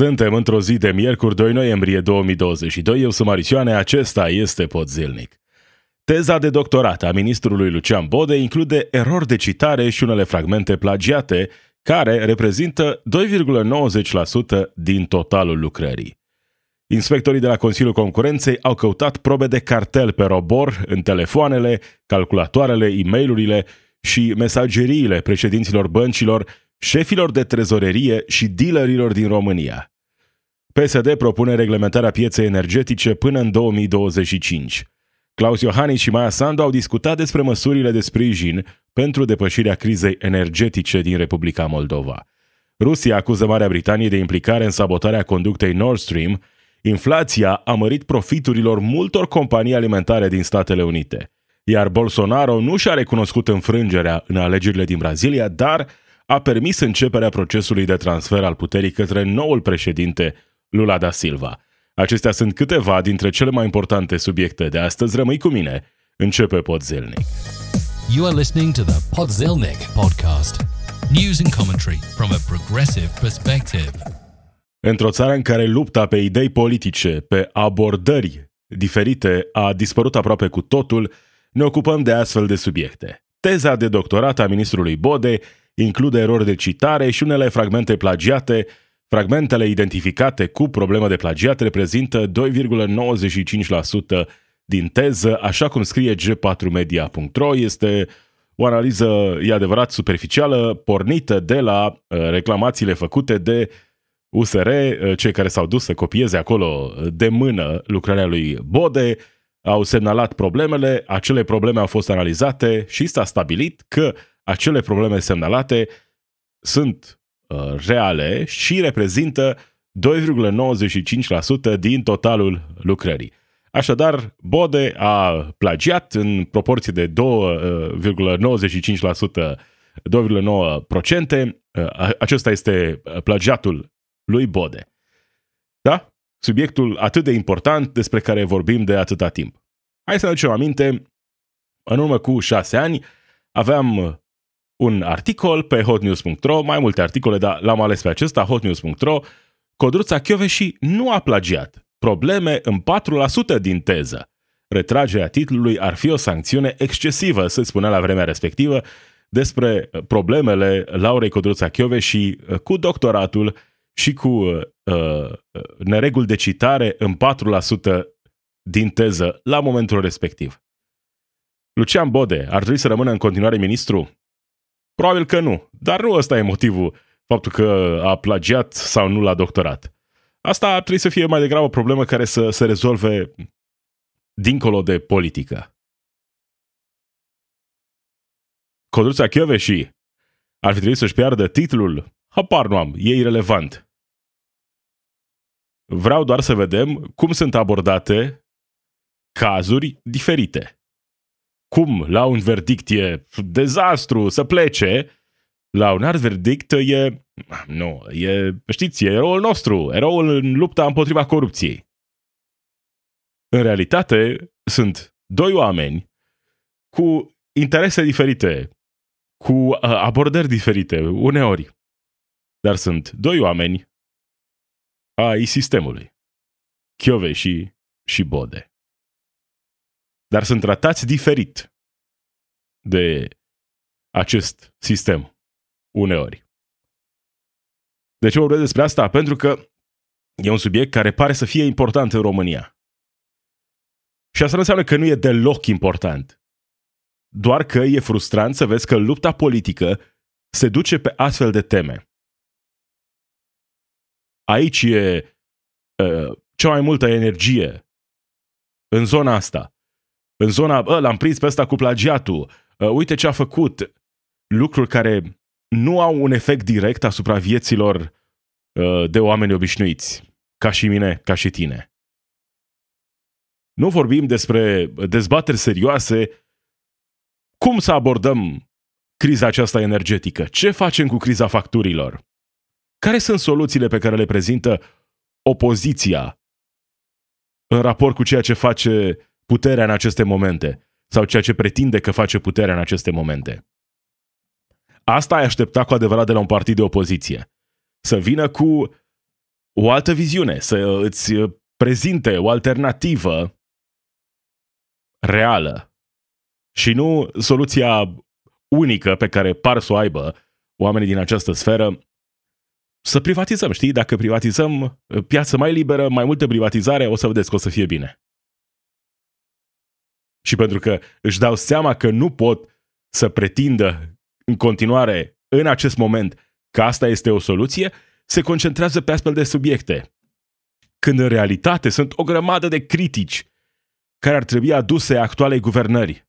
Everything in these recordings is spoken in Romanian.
Suntem într-o zi de miercuri 2 noiembrie 2022. Eu sunt Marisioane, acesta este Pod Zilnic. Teza de doctorat a ministrului Lucian Bode include erori de citare și unele fragmente plagiate, care reprezintă 2,90% din totalul lucrării. Inspectorii de la Consiliul Concurenței au căutat probe de cartel pe robor în telefoanele, calculatoarele, e mail și mesageriile președinților băncilor șefilor de trezorerie și dealerilor din România. PSD propune reglementarea pieței energetice până în 2025. Claus Iohannis și Maia Sandu au discutat despre măsurile de sprijin pentru depășirea crizei energetice din Republica Moldova. Rusia acuză Marea Britanie de implicare în sabotarea conductei Nord Stream. Inflația a mărit profiturilor multor companii alimentare din Statele Unite. Iar Bolsonaro nu și-a recunoscut înfrângerea în alegerile din Brazilia, dar a permis începerea procesului de transfer al puterii către noul președinte Lula da Silva. Acestea sunt câteva dintre cele mai importante subiecte de astăzi. Rămâi cu mine. Începe Podzelnic. You are listening to the Podzelnic podcast. News and commentary from a progressive perspective. Într-o țară în care lupta pe idei politice, pe abordări diferite a dispărut aproape cu totul, ne ocupăm de astfel de subiecte. Teza de doctorat a ministrului Bode include erori de citare și unele fragmente plagiate. Fragmentele identificate cu problemă de plagiat reprezintă 2,95% din teză, așa cum scrie g4media.ro. Este o analiză, e adevărat, superficială, pornită de la uh, reclamațiile făcute de USR, uh, cei care s-au dus să copieze acolo de mână lucrarea lui Bode, au semnalat problemele, acele probleme au fost analizate și s-a stabilit că acele probleme semnalate sunt uh, reale și reprezintă 2,95% din totalul lucrării. Așadar, Bode a plagiat în proporție de 2,95%, 2,9%. Uh, acesta este plagiatul lui Bode. Da? Subiectul atât de important despre care vorbim de atâta timp. Hai să ne aducem aminte, în urmă cu șase ani aveam un articol pe hotnews.ro, mai multe articole, dar l-am ales pe acesta, hotnews.ro, Codruța și nu a plagiat. Probleme în 4% din teză. Retragerea titlului ar fi o sancțiune excesivă, se spunea la vremea respectivă, despre problemele Laurei Codruța și uh, cu doctoratul și cu uh, uh, nereguli de citare în 4% din teză la momentul respectiv. Lucian Bode ar trebui să rămână în continuare ministru? Probabil că nu, dar nu ăsta e motivul, faptul că a plagiat sau nu la doctorat. Asta ar trebui să fie mai degrabă o problemă care să se rezolve dincolo de politică. Codruța și ar fi trebuit să-și piardă titlul? Hapar nu am, e irrelevant. Vreau doar să vedem cum sunt abordate cazuri diferite cum la un verdict e dezastru să plece, la un alt verdict e, nu, e, știți, e eroul nostru, eroul în lupta împotriva corupției. În realitate, sunt doi oameni cu interese diferite, cu uh, abordări diferite, uneori. Dar sunt doi oameni ai sistemului. Chiove și, și Bode dar sunt tratați diferit de acest sistem uneori. De ce vorbesc despre asta? Pentru că e un subiect care pare să fie important în România. Și asta nu înseamnă că nu e deloc important. Doar că e frustrant să vezi că lupta politică se duce pe astfel de teme. Aici e uh, cea mai multă energie în zona asta în zona, bă, l-am prins pe ăsta cu plagiatul, uh, uite ce a făcut, lucruri care nu au un efect direct asupra vieților uh, de oameni obișnuiți, ca și mine, ca și tine. Nu vorbim despre dezbateri serioase, cum să abordăm criza aceasta energetică, ce facem cu criza facturilor, care sunt soluțiile pe care le prezintă opoziția în raport cu ceea ce face puterea în aceste momente sau ceea ce pretinde că face puterea în aceste momente. Asta ai aștepta cu adevărat de la un partid de opoziție. Să vină cu o altă viziune, să îți prezinte o alternativă reală și nu soluția unică pe care par să o aibă oamenii din această sferă, să privatizăm, știi? Dacă privatizăm piață mai liberă, mai multă privatizare, o să vedeți că o să fie bine. Și pentru că își dau seama că nu pot să pretindă în continuare, în acest moment, că asta este o soluție, se concentrează pe astfel de subiecte. Când în realitate sunt o grămadă de critici care ar trebui aduse actualei guvernări.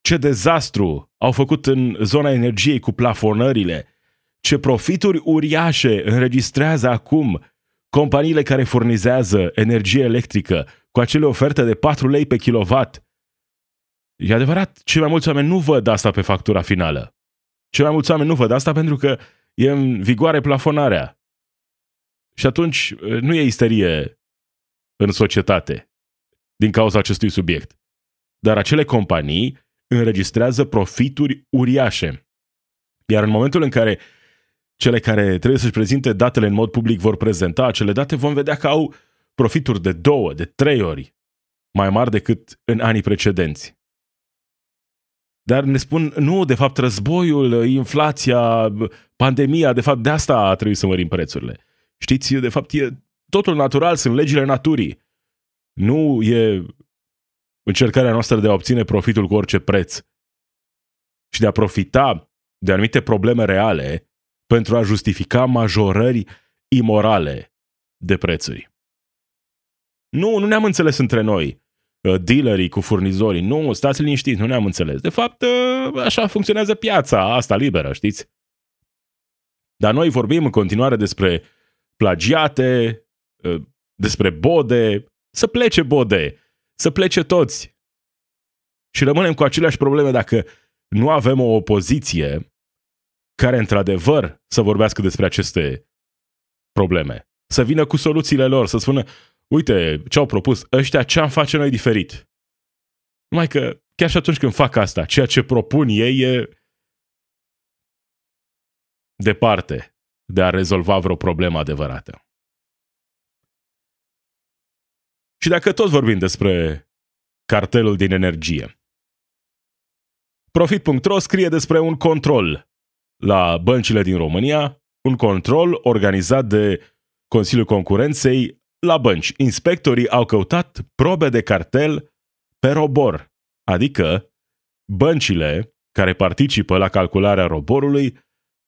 Ce dezastru au făcut în zona energiei cu plafonările, ce profituri uriașe înregistrează acum companiile care furnizează energie electrică cu acele oferte de 4 lei pe kilowatt. E adevărat, cei mai mulți oameni nu văd asta pe factura finală. Cei mai mulți oameni nu văd asta pentru că e în vigoare plafonarea. Și atunci nu e isterie în societate din cauza acestui subiect. Dar acele companii înregistrează profituri uriașe. Iar în momentul în care cele care trebuie să-și prezinte datele în mod public vor prezenta acele date, vom vedea că au profituri de două, de trei ori mai mari decât în anii precedenți. Dar ne spun, nu, de fapt, războiul, inflația, pandemia, de fapt, de asta a trebuit să mărim prețurile. Știți, de fapt, e totul natural, sunt legile naturii. Nu e încercarea noastră de a obține profitul cu orice preț și de a profita de anumite probleme reale pentru a justifica majorări imorale de prețuri. Nu, nu ne-am înțeles între noi, uh, dealerii cu furnizorii. Nu, stați liniștiți, nu ne-am înțeles. De fapt, uh, așa funcționează piața asta liberă, știți? Dar noi vorbim în continuare despre plagiate, uh, despre bode, să plece bode, să plece toți. Și rămânem cu aceleași probleme dacă nu avem o opoziție care într-adevăr să vorbească despre aceste probleme. Să vină cu soluțiile lor, să spună, uite ce au propus ăștia, ce am face noi diferit. Numai că chiar și atunci când fac asta, ceea ce propun ei e departe de a rezolva vreo problemă adevărată. Și dacă tot vorbim despre cartelul din energie, Profit.ro scrie despre un control la băncile din România, un control organizat de Consiliul Concurenței la bănci. Inspectorii au căutat probe de cartel pe robor, adică băncile care participă la calcularea roborului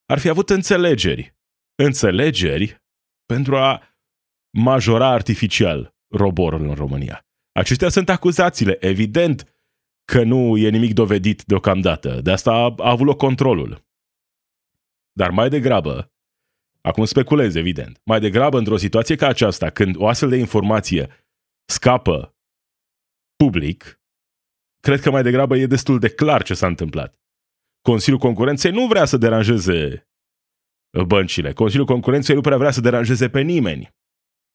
ar fi avut înțelegeri. Înțelegeri pentru a majora artificial roborul în România. Acestea sunt acuzațiile. Evident că nu e nimic dovedit deocamdată. De asta a, a avut loc controlul. Dar mai degrabă, acum speculez evident, mai degrabă într-o situație ca aceasta, când o astfel de informație scapă public, cred că mai degrabă e destul de clar ce s-a întâmplat. Consiliul Concurenței nu vrea să deranjeze băncile. Consiliul Concurenței nu prea vrea să deranjeze pe nimeni.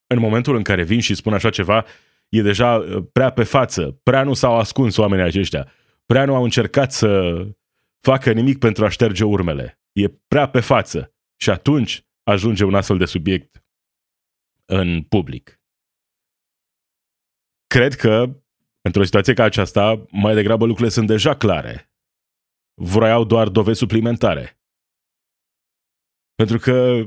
În momentul în care vin și spun așa ceva, e deja uh, prea pe față, prea nu s-au ascuns oamenii aceștia, prea nu au încercat să facă nimic pentru a șterge urmele. E prea pe față și atunci ajunge un astfel de subiect în public. Cred că, într-o situație ca aceasta, mai degrabă lucrurile sunt deja clare. Vroiau doar dovezi suplimentare. Pentru că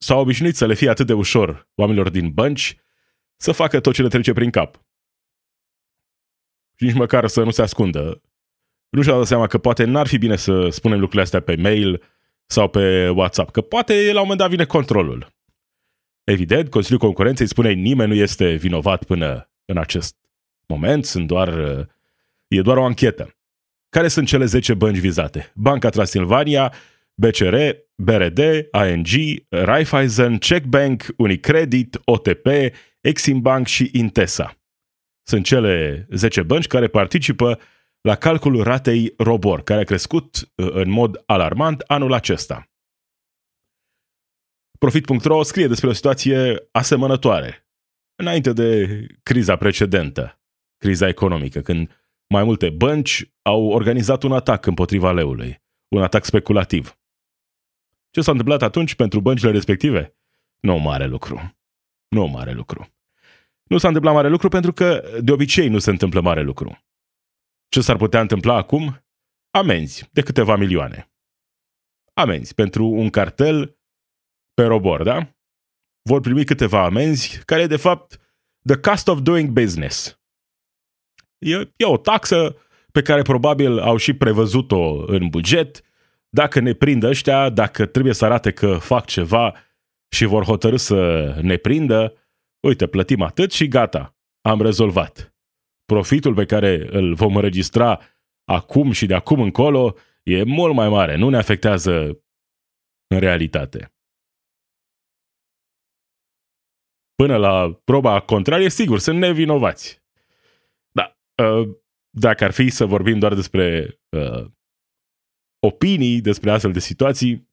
s-au obișnuit să le fie atât de ușor oamenilor din bănci să facă tot ce le trece prin cap. Și nici măcar să nu se ascundă. Nu și-au dat seama că poate n-ar fi bine să spunem lucrurile astea pe mail sau pe WhatsApp, că poate la un moment dat vine controlul. Evident, Consiliul Concurenței spune nimeni nu este vinovat până în acest moment, sunt doar, e doar o anchetă. Care sunt cele 10 bănci vizate? Banca Transilvania, BCR, BRD, ANG, Raiffeisen, Checkbank, Unicredit, OTP, Exim Bank și Intesa. Sunt cele 10 bănci care participă la calculul ratei Robor, care a crescut uh, în mod alarmant anul acesta. Profit.ro scrie despre o situație asemănătoare, înainte de criza precedentă, criza economică, când mai multe bănci au organizat un atac împotriva leului, un atac speculativ. Ce s-a întâmplat atunci pentru băncile respective? Nu mare lucru. Nu mare lucru. Nu s-a întâmplat mare lucru pentru că de obicei nu se întâmplă mare lucru. Ce s-ar putea întâmpla acum? Amenzi de câteva milioane. Amenzi pentru un cartel pe robor, da? Vor primi câteva amenzi care e de fapt the cost of doing business. E, e o taxă pe care probabil au și prevăzut-o în buget. Dacă ne prind ăștia, dacă trebuie să arate că fac ceva și vor hotărâ să ne prindă, uite, plătim atât și gata, am rezolvat. Profitul pe care îl vom înregistra acum și de acum încolo e mult mai mare, nu ne afectează în realitate. Până la proba contrarie, sigur, sunt nevinovați. Da, uh, dacă ar fi să vorbim doar despre uh, opinii despre astfel de situații,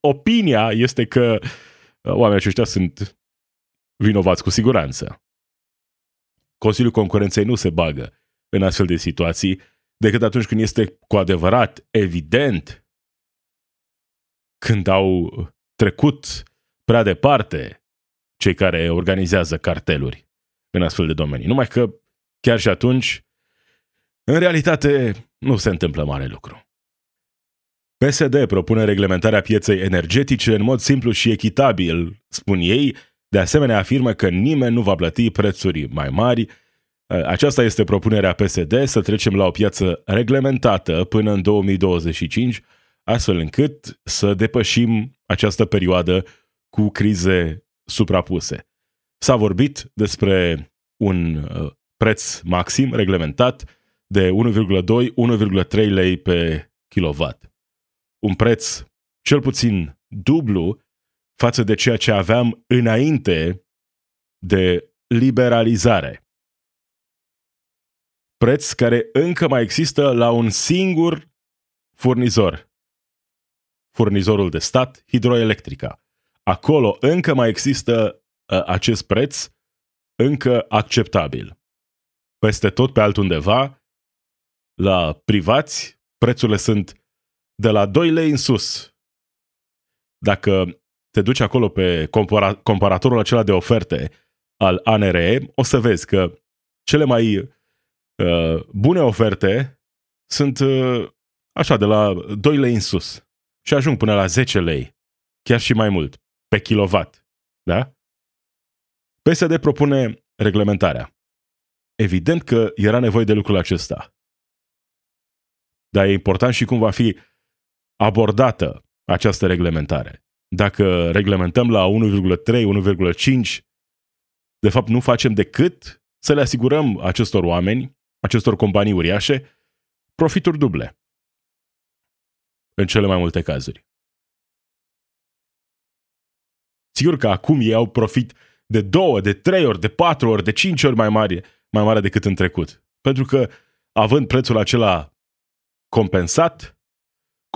opinia este că uh, oamenii aceștia sunt vinovați cu siguranță. Consiliul Concurenței nu se bagă în astfel de situații decât atunci când este cu adevărat evident când au trecut prea departe cei care organizează carteluri în astfel de domenii. Numai că chiar și atunci, în realitate, nu se întâmplă mare lucru. PSD propune reglementarea pieței energetice în mod simplu și echitabil, spun ei, de asemenea afirmă că nimeni nu va plăti prețuri mai mari. Aceasta este propunerea PSD, să trecem la o piață reglementată până în 2025, astfel încât să depășim această perioadă cu crize suprapuse. S-a vorbit despre un uh, preț maxim reglementat de 1,2-1,3 lei pe kilowatt un preț cel puțin dublu față de ceea ce aveam înainte de liberalizare. Preț care încă mai există la un singur furnizor. Furnizorul de stat, Hidroelectrica. Acolo încă mai există uh, acest preț încă acceptabil. Peste tot pe altundeva, la privați, prețurile sunt de la 2 lei în sus. Dacă te duci acolo pe compara- comparatorul acela de oferte al ANRE, o să vezi că cele mai uh, bune oferte sunt uh, așa, de la 2 lei în sus și ajung până la 10 lei, chiar și mai mult, pe kilowatt. Da? PSD propune reglementarea. Evident că era nevoie de lucrul acesta. Dar e important și cum va fi abordată această reglementare. Dacă reglementăm la 1,3, 1,5, de fapt nu facem decât să le asigurăm acestor oameni, acestor companii uriașe, profituri duble. În cele mai multe cazuri. Sigur că acum ei au profit de două, de trei ori, de patru ori, de cinci ori mai mare, mai mare decât în trecut. Pentru că, având prețul acela compensat,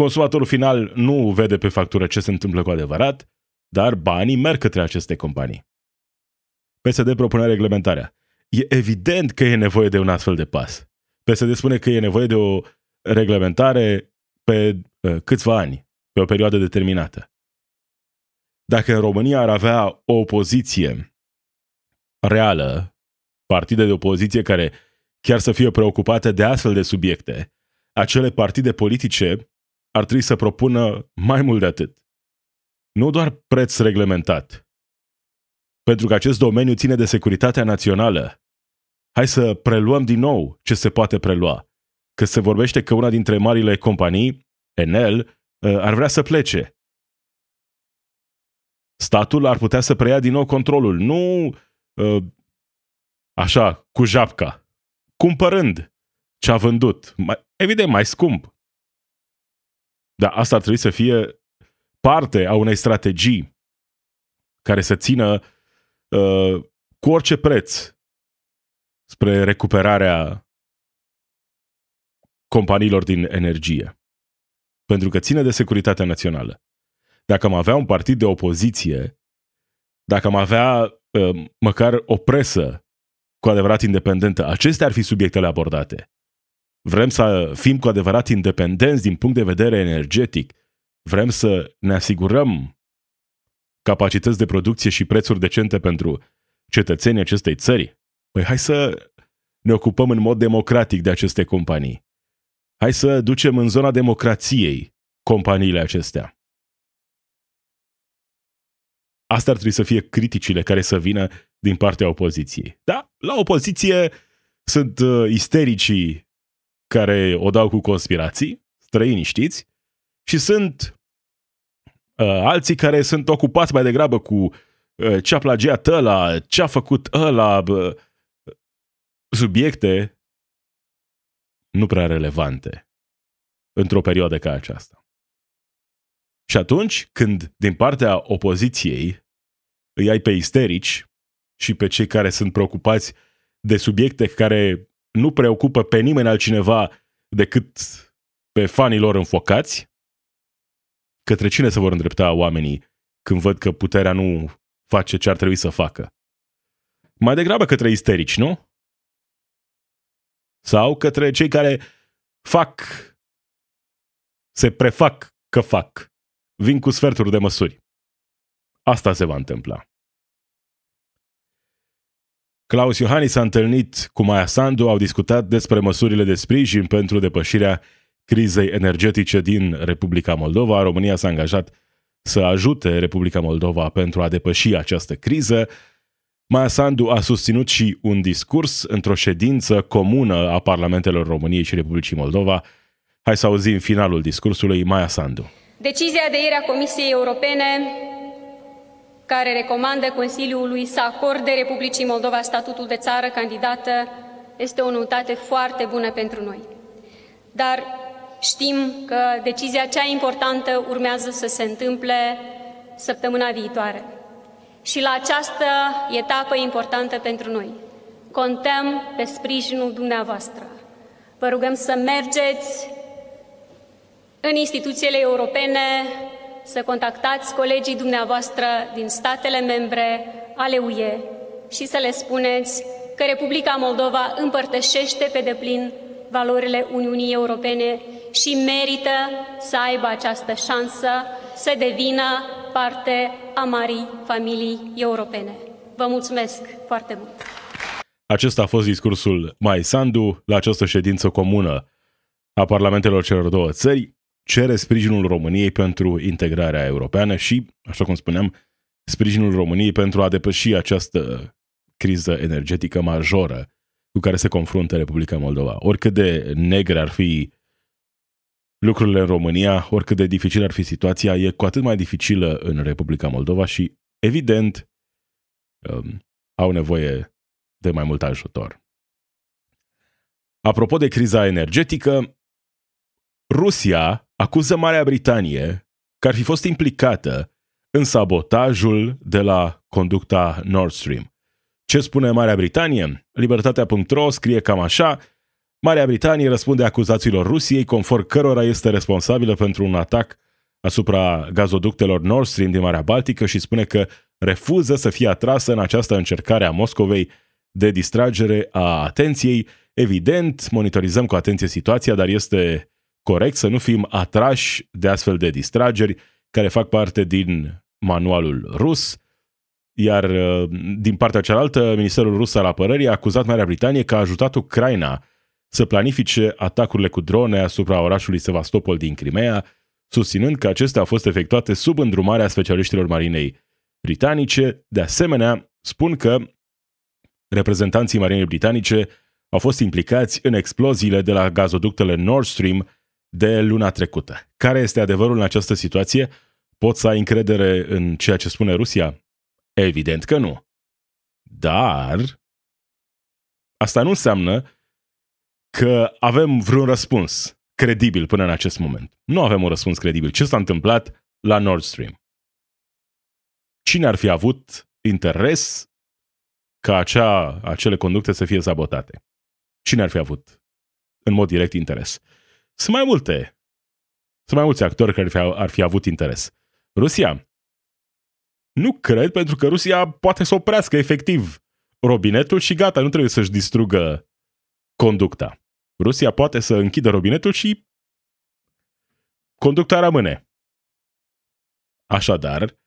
Consumatorul final nu vede pe factură ce se întâmplă cu adevărat, dar banii merg către aceste companii. PSD propune reglementarea. E evident că e nevoie de un astfel de pas. PSD spune că e nevoie de o reglementare pe uh, câțiva ani, pe o perioadă determinată. Dacă în România ar avea o opoziție reală, partide de opoziție care chiar să fie preocupate de astfel de subiecte, acele partide politice ar trebui să propună mai mult de atât. Nu doar preț reglementat, pentru că acest domeniu ține de securitatea națională. Hai să preluăm din nou ce se poate prelua. Că se vorbește că una dintre marile companii, Enel, uh, ar vrea să plece. Statul ar putea să preia din nou controlul, nu uh, așa, cu japca, cumpărând ce a vândut. Evident, mai scump, dar asta ar trebui să fie parte a unei strategii care să țină uh, cu orice preț spre recuperarea companiilor din energie. Pentru că ține de securitatea națională. Dacă am avea un partid de opoziție, dacă am avea uh, măcar o presă cu adevărat independentă, acestea ar fi subiectele abordate. Vrem să fim cu adevărat independenți din punct de vedere energetic. Vrem să ne asigurăm capacități de producție și prețuri decente pentru cetățenii acestei țări? Păi hai să ne ocupăm în mod democratic de aceste companii. Hai să ducem în zona democrației companiile acestea. Asta ar trebui să fie criticile care să vină din partea opoziției. Da, la opoziție sunt uh, istericii care o dau cu conspirații, străini știți, și sunt uh, alții care sunt ocupați mai degrabă cu uh, ce a plagiat ăla, ce a făcut ăla, uh, subiecte nu prea relevante într-o perioadă ca aceasta. Și atunci, când din partea opoziției îi ai pe isterici și pe cei care sunt preocupați de subiecte care nu preocupă pe nimeni altcineva decât pe fanii lor înfocați, către cine se vor îndrepta oamenii când văd că puterea nu face ce ar trebui să facă? Mai degrabă către isterici, nu? Sau către cei care fac, se prefac că fac, vin cu sferturi de măsuri. Asta se va întâmpla. Claus Iohannis s-a întâlnit cu Maia Sandu, au discutat despre măsurile de sprijin pentru depășirea crizei energetice din Republica Moldova. România s-a angajat să ajute Republica Moldova pentru a depăși această criză. Maia Sandu a susținut și un discurs într-o ședință comună a Parlamentelor României și Republicii Moldova. Hai să auzim finalul discursului Maia Sandu. Decizia de ieri a Comisiei Europene care recomandă Consiliului să acorde Republicii Moldova statutul de țară candidată este o noutate foarte bună pentru noi. Dar știm că decizia cea importantă urmează să se întâmple săptămâna viitoare. Și la această etapă importantă pentru noi, contăm pe sprijinul dumneavoastră. Vă rugăm să mergeți în instituțiile europene, să contactați colegii dumneavoastră din statele membre ale UE și să le spuneți că Republica Moldova împărtășește pe deplin valorile Uniunii Europene și merită să aibă această șansă să devină parte a marii familii europene. Vă mulțumesc foarte mult! Acesta a fost discursul Mai Sandu la această ședință comună a parlamentelor celor două țări. Cere sprijinul României pentru integrarea europeană și, așa cum spuneam, sprijinul României pentru a depăși această criză energetică majoră cu care se confruntă Republica Moldova. Oricât de negre ar fi lucrurile în România, oricât de dificil ar fi situația, e cu atât mai dificilă în Republica Moldova și, evident, um, au nevoie de mai mult ajutor. Apropo de criza energetică, Rusia acuză Marea Britanie că ar fi fost implicată în sabotajul de la conducta Nord Stream. Ce spune Marea Britanie? Libertatea.ro scrie cam așa, Marea Britanie răspunde acuzațiilor Rusiei, conform cărora este responsabilă pentru un atac asupra gazoductelor Nord Stream din Marea Baltică și spune că refuză să fie atrasă în această încercare a Moscovei de distragere a atenției. Evident, monitorizăm cu atenție situația, dar este corect să nu fim atrași de astfel de distrageri care fac parte din manualul rus. Iar din partea cealaltă, Ministerul Rus al Apărării a acuzat Marea Britanie că a ajutat Ucraina să planifice atacurile cu drone asupra orașului Sevastopol din Crimea, susținând că acestea au fost efectuate sub îndrumarea specialiștilor marinei britanice. De asemenea, spun că reprezentanții marinei britanice au fost implicați în exploziile de la gazoductele Nord Stream de luna trecută. Care este adevărul în această situație? Pot să ai încredere în ceea ce spune Rusia? Evident că nu. Dar asta nu înseamnă că avem vreun răspuns credibil până în acest moment. Nu avem un răspuns credibil. Ce s-a întâmplat la Nord Stream? Cine ar fi avut interes ca acea, acele conducte să fie sabotate? Cine ar fi avut în mod direct interes? Sunt mai multe. Sunt mai mulți actori care ar fi avut interes. Rusia. Nu cred, pentru că Rusia poate să oprească efectiv robinetul și gata, nu trebuie să-și distrugă conducta. Rusia poate să închidă robinetul și conducta rămâne. Așadar,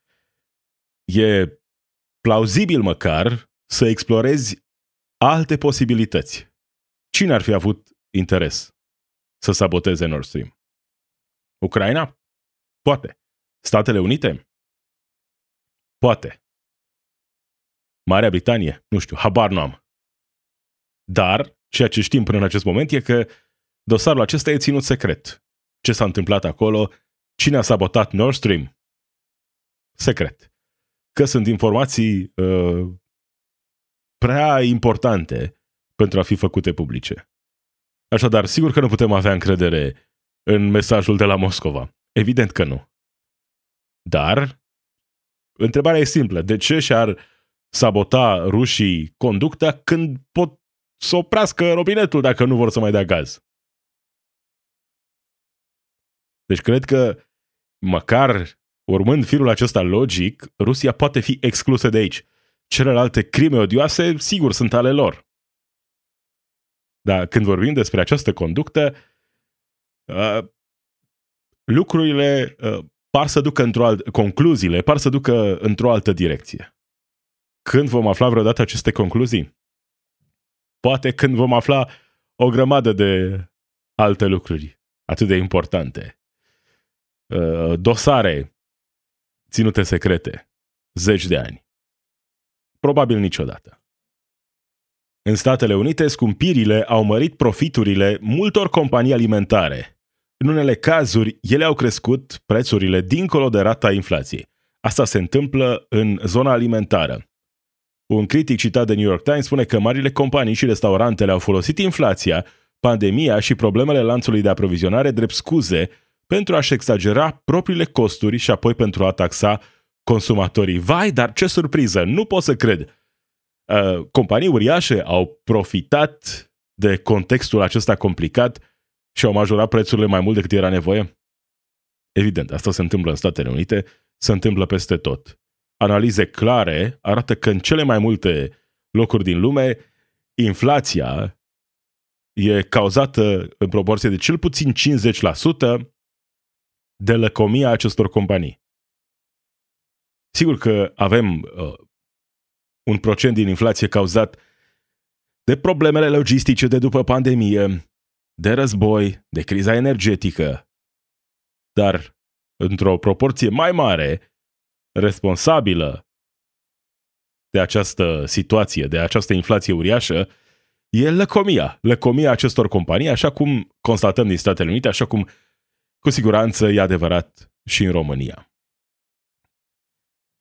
e plauzibil măcar să explorezi alte posibilități. Cine ar fi avut interes să saboteze Nord Stream? Ucraina? Poate. Statele Unite? Poate. Marea Britanie? Nu știu, habar nu am. Dar, ceea ce știm până în acest moment e că dosarul acesta e ținut secret. Ce s-a întâmplat acolo, cine a sabotat Nord Stream, secret. Că sunt informații uh, prea importante pentru a fi făcute publice. Așadar, sigur că nu putem avea încredere în mesajul de la Moscova. Evident că nu. Dar, întrebarea e simplă. De ce și-ar sabota rușii conducta când pot să oprească robinetul dacă nu vor să mai dea gaz? Deci cred că măcar urmând firul acesta logic, Rusia poate fi exclusă de aici. Celelalte crime odioase, sigur, sunt ale lor. Dar când vorbim despre această conductă, uh, lucrurile uh, par să ducă într-o altă, concluziile par să ducă într-o altă direcție. Când vom afla vreodată aceste concluzii? Poate când vom afla o grămadă de alte lucruri atât de importante. Uh, dosare ținute secrete zeci de ani. Probabil niciodată. În Statele Unite, scumpirile au mărit profiturile multor companii alimentare. În unele cazuri, ele au crescut prețurile dincolo de rata inflației. Asta se întâmplă în zona alimentară. Un critic citat de New York Times spune că marile companii și restaurantele au folosit inflația, pandemia și problemele lanțului de aprovizionare drept scuze pentru a-și exagera propriile costuri și apoi pentru a taxa consumatorii. Vai, dar ce surpriză! Nu pot să cred! Uh, companii uriașe au profitat de contextul acesta complicat și au majorat prețurile mai mult decât era nevoie? Evident, asta se întâmplă în Statele Unite, se întâmplă peste tot. Analize clare arată că în cele mai multe locuri din lume, inflația e cauzată în proporție de cel puțin 50% de lăcomia acestor companii. Sigur că avem uh, un procent din inflație cauzat de problemele logistice de după pandemie, de război, de criza energetică, dar într-o proporție mai mare, responsabilă de această situație, de această inflație uriașă, e lăcomia. Lăcomia acestor companii, așa cum constatăm din Statele Unite, așa cum cu siguranță e adevărat și în România.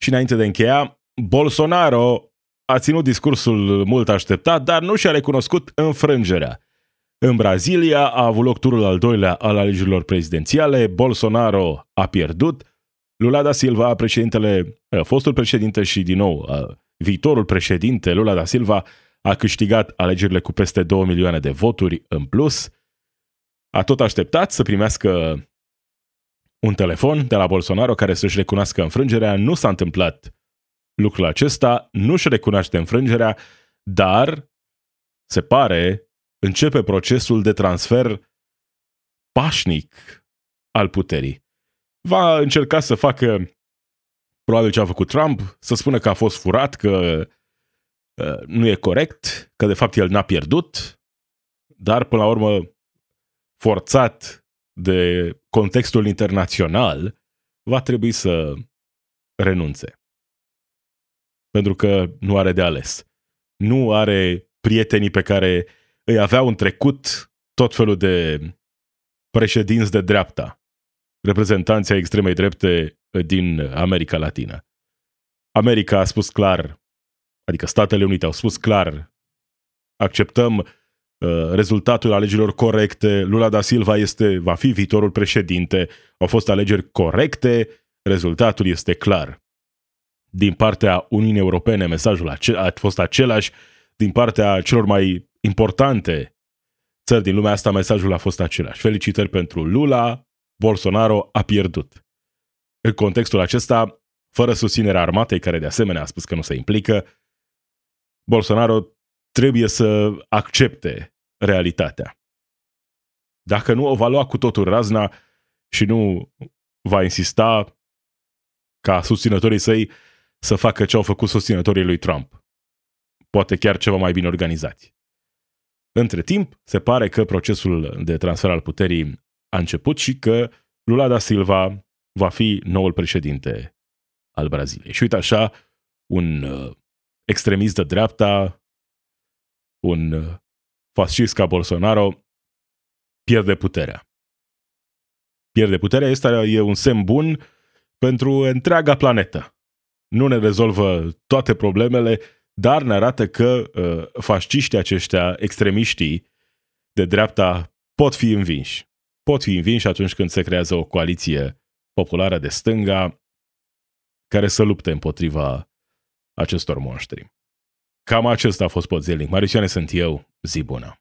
Și înainte de încheia, Bolsonaro a ținut discursul mult așteptat, dar nu și-a recunoscut înfrângerea. În Brazilia a avut loc turul al doilea al alegerilor prezidențiale, Bolsonaro a pierdut, Lula da Silva, președintele, eh, fostul președinte și din nou eh, viitorul președinte Lula da Silva a câștigat alegerile cu peste 2 milioane de voturi în plus. A tot așteptat să primească un telefon de la Bolsonaro care să-și recunoască înfrângerea. Nu s-a întâmplat lucrul acesta, nu-și recunoaște înfrângerea, dar se pare începe procesul de transfer pașnic al puterii. Va încerca să facă probabil ce a făcut Trump, să spună că a fost furat, că uh, nu e corect, că de fapt el n-a pierdut, dar până la urmă forțat de contextul internațional, va trebui să renunțe. Pentru că nu are de ales. Nu are prietenii pe care îi aveau în trecut tot felul de președinți de dreapta, reprezentanții extremei drepte din America Latină. America a spus clar, adică Statele Unite au spus clar, acceptăm Uh, rezultatul alegerilor corecte, Lula da Silva este, va fi viitorul președinte, au fost alegeri corecte, rezultatul este clar. Din partea Uniunii Europene, mesajul a fost același, din partea celor mai importante țări din lumea asta, mesajul a fost același. Felicitări pentru Lula, Bolsonaro a pierdut. În contextul acesta, fără susținerea armatei, care de asemenea a spus că nu se implică, Bolsonaro trebuie să accepte realitatea. Dacă nu o va lua cu totul razna și nu va insista ca susținătorii săi să facă ce au făcut susținătorii lui Trump. Poate chiar ceva mai bine organizați. Între timp, se pare că procesul de transfer al puterii a început și că Lula da Silva va fi noul președinte al Braziliei. Și uite așa, un uh, extremist de dreapta, un uh, fascist ca Bolsonaro, pierde puterea. Pierde puterea, este e un semn bun pentru întreaga planetă. Nu ne rezolvă toate problemele, dar ne arată că uh, fasciștii aceștia, extremiștii de dreapta, pot fi învinși. Pot fi învinși atunci când se creează o coaliție populară de stânga care să lupte împotriva acestor monștri. Cam acesta a fost Podzelnic. Marisioane sunt eu. Zi bună!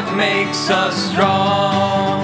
bloc makes us strong.